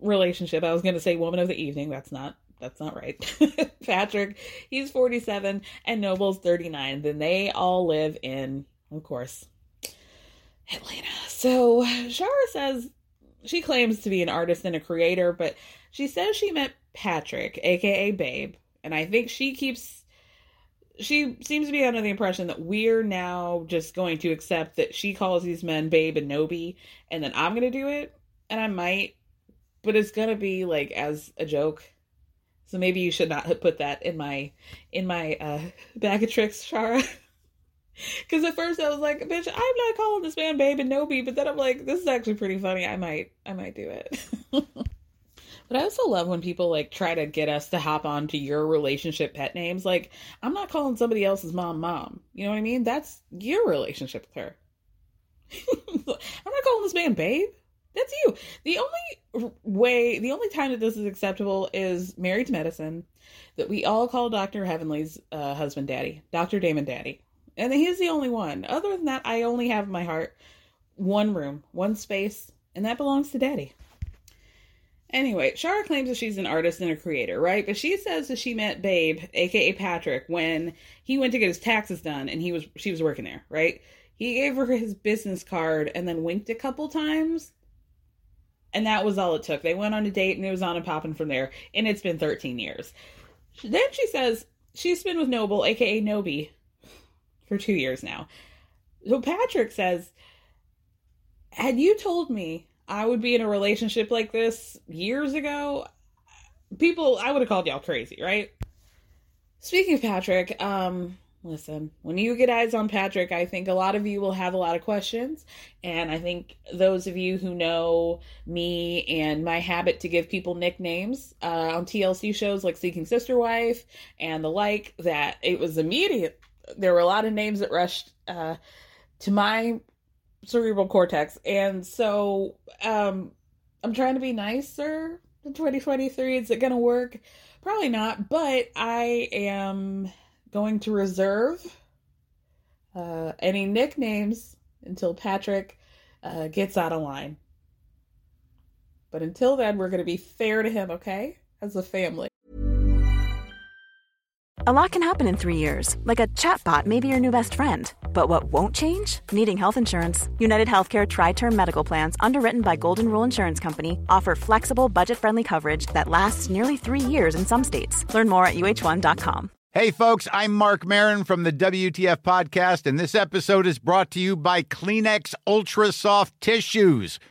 relationship. I was going to say woman of the evening. That's not that's not right. Patrick, he's 47 and Noble's 39. Then they all live in, of course, Atlanta. So Shara says she claims to be an artist and a creator, but she says she met Patrick, aka Babe, and I think she keeps she seems to be under the impression that we're now just going to accept that she calls these men Babe and Noby, and then I'm gonna do it, and I might, but it's gonna be like as a joke. So maybe you should not put that in my in my uh bag of tricks, Shara. Because at first I was like, "Bitch, I'm not calling this man Babe and Noby," but then I'm like, "This is actually pretty funny. I might, I might do it." but I also love when people like try to get us to hop on to your relationship pet names. Like, I'm not calling somebody else's mom mom. You know what I mean? That's your relationship with her. I'm not calling this man Babe. That's you. The only way, the only time that this is acceptable is married to medicine. That we all call Doctor Heavenly's uh, husband Daddy, Doctor Damon Daddy and he's the only one. Other than that, I only have my heart one room, one space, and that belongs to Daddy. Anyway, Shara claims that she's an artist and a creator, right? But she says that she met Babe, aka Patrick, when he went to get his taxes done and he was she was working there, right? He gave her his business card and then winked a couple times. And that was all it took. They went on a date and it was on and popping from there. And it's been 13 years. Then she says she's been with Noble, aka Noby, for two years now. So Patrick says, Had you told me I would be in a relationship like this years ago, people, I would have called y'all crazy, right? Speaking of Patrick, um, listen, when you get eyes on Patrick, I think a lot of you will have a lot of questions. And I think those of you who know me and my habit to give people nicknames uh, on TLC shows like Seeking Sister Wife and the like, that it was immediate there were a lot of names that rushed uh, to my cerebral cortex, and so um, I'm trying to be nicer in 2023. Is it going to work? Probably not, but I am going to reserve uh, any nicknames until Patrick uh, gets out of line. But until then, we're going to be fair to him, okay? As a family. A lot can happen in three years, like a chatbot may be your new best friend. But what won't change? Needing health insurance. United Healthcare Tri Term Medical Plans, underwritten by Golden Rule Insurance Company, offer flexible, budget friendly coverage that lasts nearly three years in some states. Learn more at uhone.com. Hey, folks, I'm Marc Maron from the WTF Podcast, and this episode is brought to you by Kleenex Ultra Soft Tissues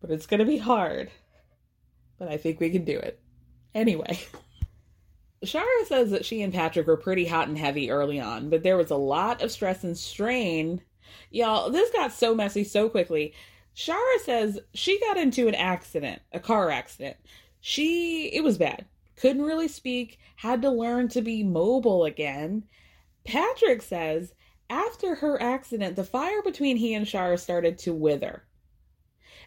But it's going to be hard. But I think we can do it. Anyway, Shara says that she and Patrick were pretty hot and heavy early on, but there was a lot of stress and strain. Y'all, this got so messy so quickly. Shara says she got into an accident, a car accident. She, it was bad. Couldn't really speak, had to learn to be mobile again. Patrick says after her accident, the fire between he and Shara started to wither.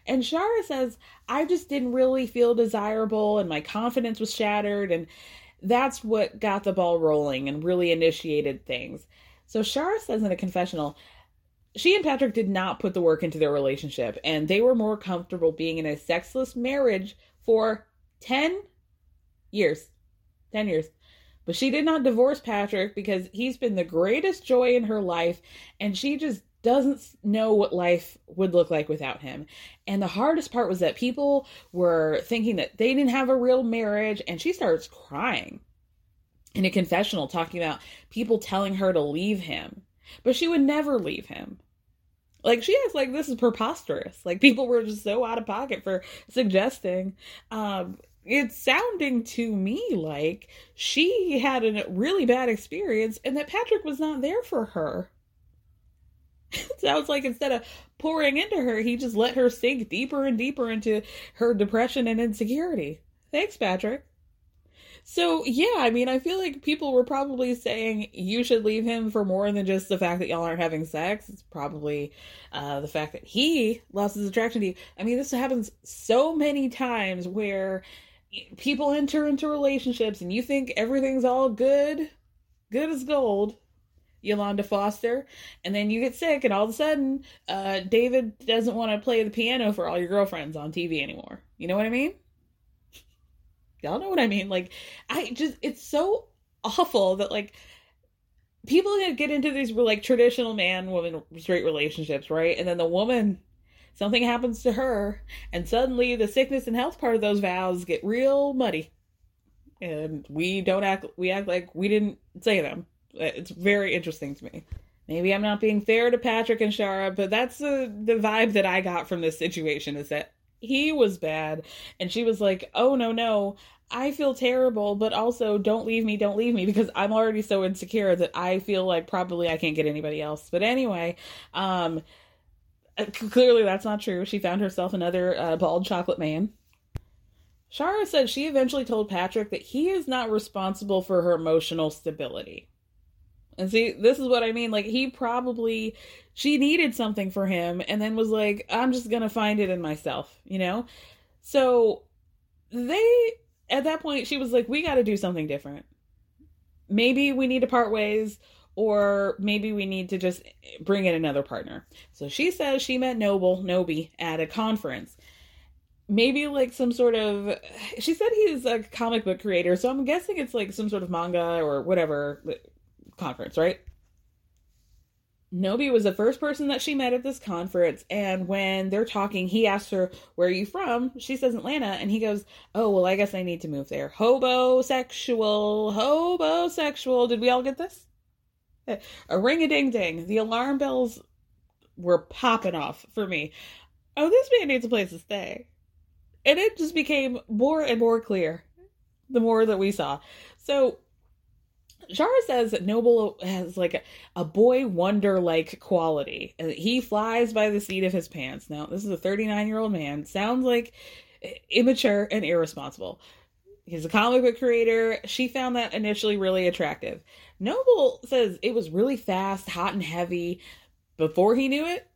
And Shara says, I just didn't really feel desirable and my confidence was shattered. And that's what got the ball rolling and really initiated things. So Shara says in a confessional, she and Patrick did not put the work into their relationship and they were more comfortable being in a sexless marriage for 10 years. 10 years. But she did not divorce Patrick because he's been the greatest joy in her life and she just doesn't know what life would look like without him. And the hardest part was that people were thinking that they didn't have a real marriage, and she starts crying. in a confessional talking about people telling her to leave him, but she would never leave him. Like she acts like this is preposterous. Like people were just so out of pocket for suggesting. Um, it's sounding to me like she had a really bad experience and that Patrick was not there for her. sounds like instead of pouring into her, he just let her sink deeper and deeper into her depression and insecurity. Thanks, Patrick. So, yeah, I mean, I feel like people were probably saying you should leave him for more than just the fact that y'all aren't having sex. It's probably uh, the fact that he lost his attraction to you. I mean, this happens so many times where people enter into relationships and you think everything's all good, good as gold. Yolanda Foster, and then you get sick, and all of a sudden, uh, David doesn't want to play the piano for all your girlfriends on TV anymore. You know what I mean? Y'all know what I mean? Like, I just, it's so awful that, like, people get into these, like, traditional man woman straight relationships, right? And then the woman, something happens to her, and suddenly the sickness and health part of those vows get real muddy. And we don't act, we act like we didn't say them. It's very interesting to me. Maybe I'm not being fair to Patrick and Shara, but that's the, the vibe that I got from this situation is that he was bad. And she was like, oh, no, no, I feel terrible, but also don't leave me, don't leave me, because I'm already so insecure that I feel like probably I can't get anybody else. But anyway, um, uh, clearly that's not true. She found herself another uh, bald chocolate man. Shara said she eventually told Patrick that he is not responsible for her emotional stability. And see, this is what I mean. Like, he probably, she needed something for him and then was like, I'm just going to find it in myself, you know? So they, at that point, she was like, we got to do something different. Maybe we need to part ways or maybe we need to just bring in another partner. So she says she met Noble, Nobi, at a conference. Maybe like some sort of, she said he's a comic book creator, so I'm guessing it's like some sort of manga or whatever conference, right? Nobi was the first person that she met at this conference, and when they're talking, he asks her, Where are you from? She says Atlanta, and he goes, Oh, well, I guess I need to move there. Hobosexual, hobosexual. Did we all get this? Eh, a ring a ding ding. The alarm bells were popping off for me. Oh, this man needs a place to stay. And it just became more and more clear the more that we saw. So Shara says that Noble has like a, a boy wonder like quality. Uh, he flies by the seat of his pants. Now, this is a 39 year old man. Sounds like uh, immature and irresponsible. He's a comic book creator. She found that initially really attractive. Noble says it was really fast, hot, and heavy. Before he knew it,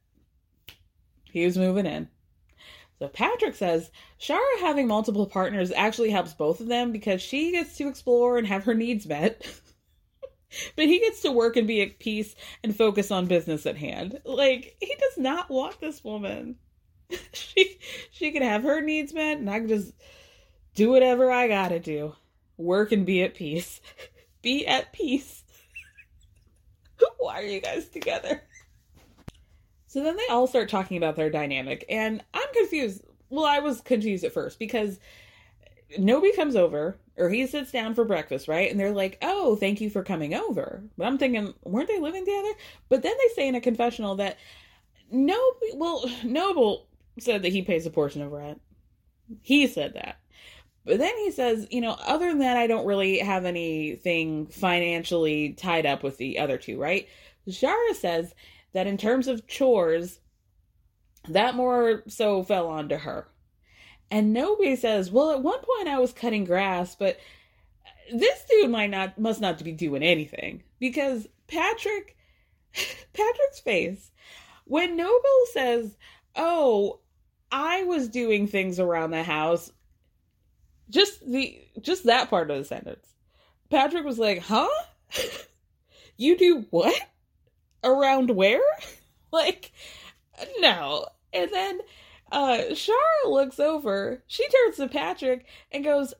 he was moving in. So Patrick says Shara having multiple partners actually helps both of them because she gets to explore and have her needs met. but he gets to work and be at peace and focus on business at hand. Like he does not want this woman. she she can have her needs met, and I can just do whatever I gotta do. Work and be at peace. be at peace. Why are you guys together? So then they all start talking about their dynamic, and I'm confused. Well, I was confused at first because Nobi comes over or he sits down for breakfast, right? And they're like, "Oh, thank you for coming over." But I'm thinking, weren't they living together? But then they say in a confessional that no, well, Noble said that he pays a portion of rent. He said that. But then he says, you know, other than that, I don't really have anything financially tied up with the other two, right? Shara says that in terms of chores, that more so fell onto her. And Nobi says, Well, at one point I was cutting grass, but this dude might not must not be doing anything. Because Patrick Patrick's face, when Noble says, Oh, I was doing things around the house, just the just that part of the sentence. Patrick was like, Huh? you do what? Around where? like, no. And then uh, looks over. She turns to Patrick and goes,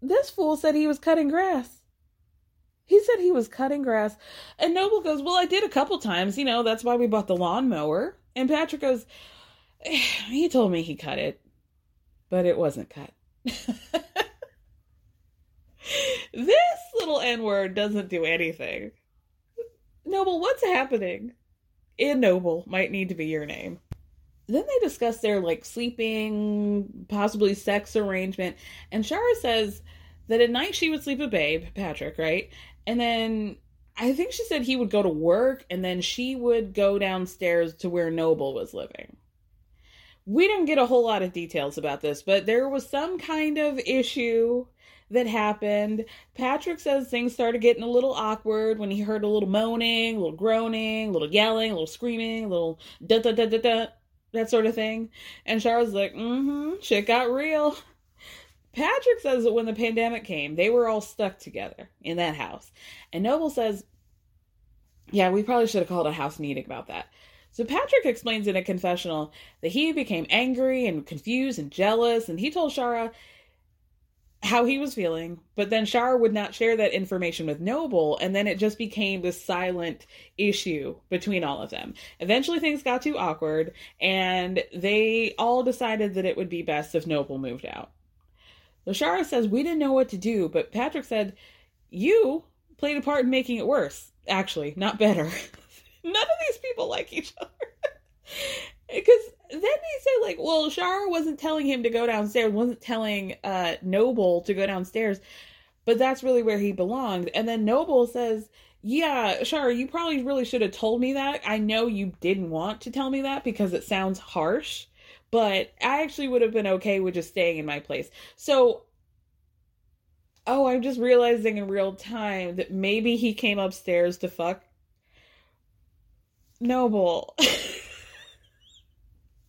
This fool said he was cutting grass. He said he was cutting grass. And Noble goes, Well, I did a couple times. You know, that's why we bought the lawnmower. And Patrick goes, He told me he cut it, but it wasn't cut. this little N word doesn't do anything. Noble, what's happening? In Noble might need to be your name. Then they discuss their like sleeping, possibly sex arrangement, and Shara says that at night she would sleep with Babe, Patrick, right? And then I think she said he would go to work and then she would go downstairs to where Noble was living. We didn't get a whole lot of details about this, but there was some kind of issue that happened. Patrick says things started getting a little awkward when he heard a little moaning, a little groaning, a little yelling, a little screaming, a little da da da da da, that sort of thing. And Char's like, mm hmm, shit got real. Patrick says that when the pandemic came, they were all stuck together in that house. And Noble says, yeah, we probably should have called a house meeting about that. So Patrick explains in a confessional that he became angry and confused and jealous, and he told Shara how he was feeling, but then Shara would not share that information with Noble, and then it just became this silent issue between all of them. Eventually, things got too awkward, and they all decided that it would be best if Noble moved out. Lashara says, We didn't know what to do, but Patrick said, You played a part in making it worse. Actually, not better. None of these people like each other. Because like, well, Shara wasn't telling him to go downstairs, wasn't telling uh, Noble to go downstairs, but that's really where he belonged. And then Noble says, yeah, Shara, you probably really should have told me that. I know you didn't want to tell me that because it sounds harsh but I actually would have been okay with just staying in my place. So, oh, I'm just realizing in real time that maybe he came upstairs to fuck Noble.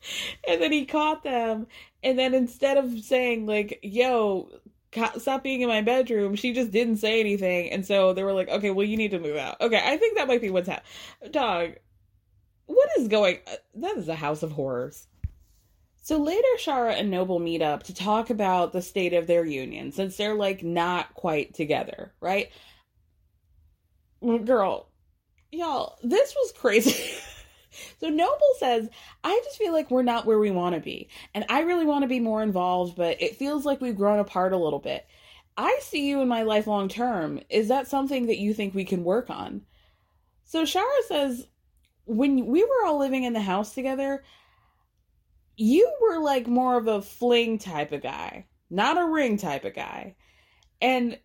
and then he caught them. And then instead of saying, like, yo, stop being in my bedroom, she just didn't say anything. And so they were like, okay, well, you need to move out. Okay, I think that might be what's happening. Dog, what is going uh, That is a house of horrors. So later, Shara and Noble meet up to talk about the state of their union since they're like not quite together, right? Girl, y'all, this was crazy. so Noble says, I just feel like we're not where we want to be. And I really want to be more involved, but it feels like we've grown apart a little bit. I see you in my life long term. Is that something that you think we can work on? So Shara says, when we were all living in the house together, you were like more of a fling type of guy, not a ring type of guy. And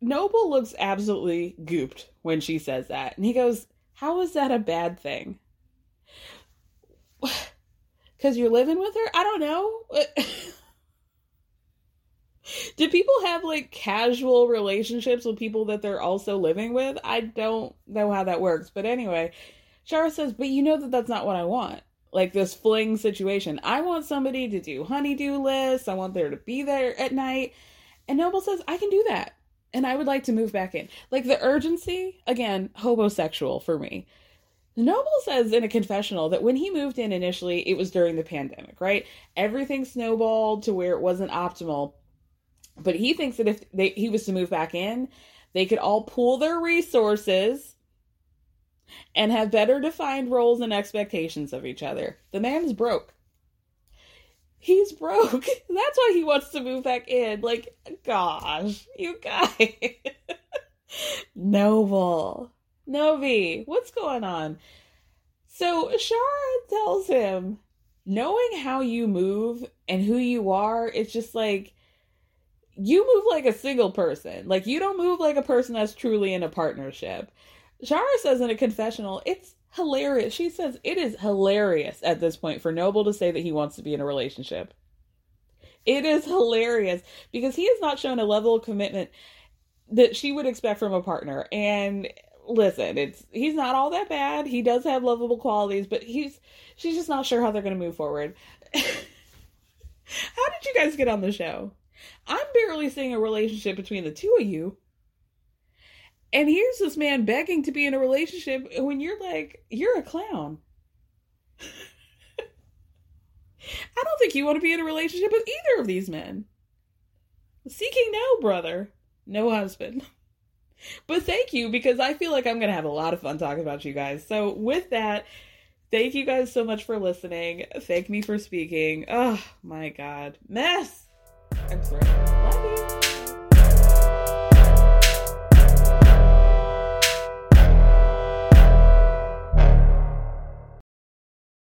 Noble looks absolutely gooped when she says that. And he goes, How is that a bad thing? Because you're living with her? I don't know. Do people have like casual relationships with people that they're also living with? I don't know how that works. But anyway, Shara says, But you know that that's not what I want like this fling situation. I want somebody to do honey-do lists. I want there to be there at night. And Noble says, I can do that. And I would like to move back in. Like the urgency, again, hobosexual for me. Noble says in a confessional that when he moved in initially, it was during the pandemic, right? Everything snowballed to where it wasn't optimal. But he thinks that if they, he was to move back in, they could all pool their resources and have better defined roles and expectations of each other. The man's broke. He's broke. That's why he wants to move back in. Like, gosh, you guys. Noble. Nobi, what's going on? So Shara tells him, knowing how you move and who you are, it's just like you move like a single person. Like you don't move like a person that's truly in a partnership. Shara says in a confessional, it's hilarious. She says it is hilarious at this point for Noble to say that he wants to be in a relationship. It is hilarious because he has not shown a level of commitment that she would expect from a partner. And listen, it's he's not all that bad. He does have lovable qualities, but he's she's just not sure how they're going to move forward. how did you guys get on the show? I'm barely seeing a relationship between the two of you. And here's this man begging to be in a relationship when you're like, you're a clown. I don't think you want to be in a relationship with either of these men. Seeking no brother, no husband. But thank you because I feel like I'm going to have a lot of fun talking about you guys. So, with that, thank you guys so much for listening. Thank me for speaking. Oh my God. Mess. I'm sorry. Love you.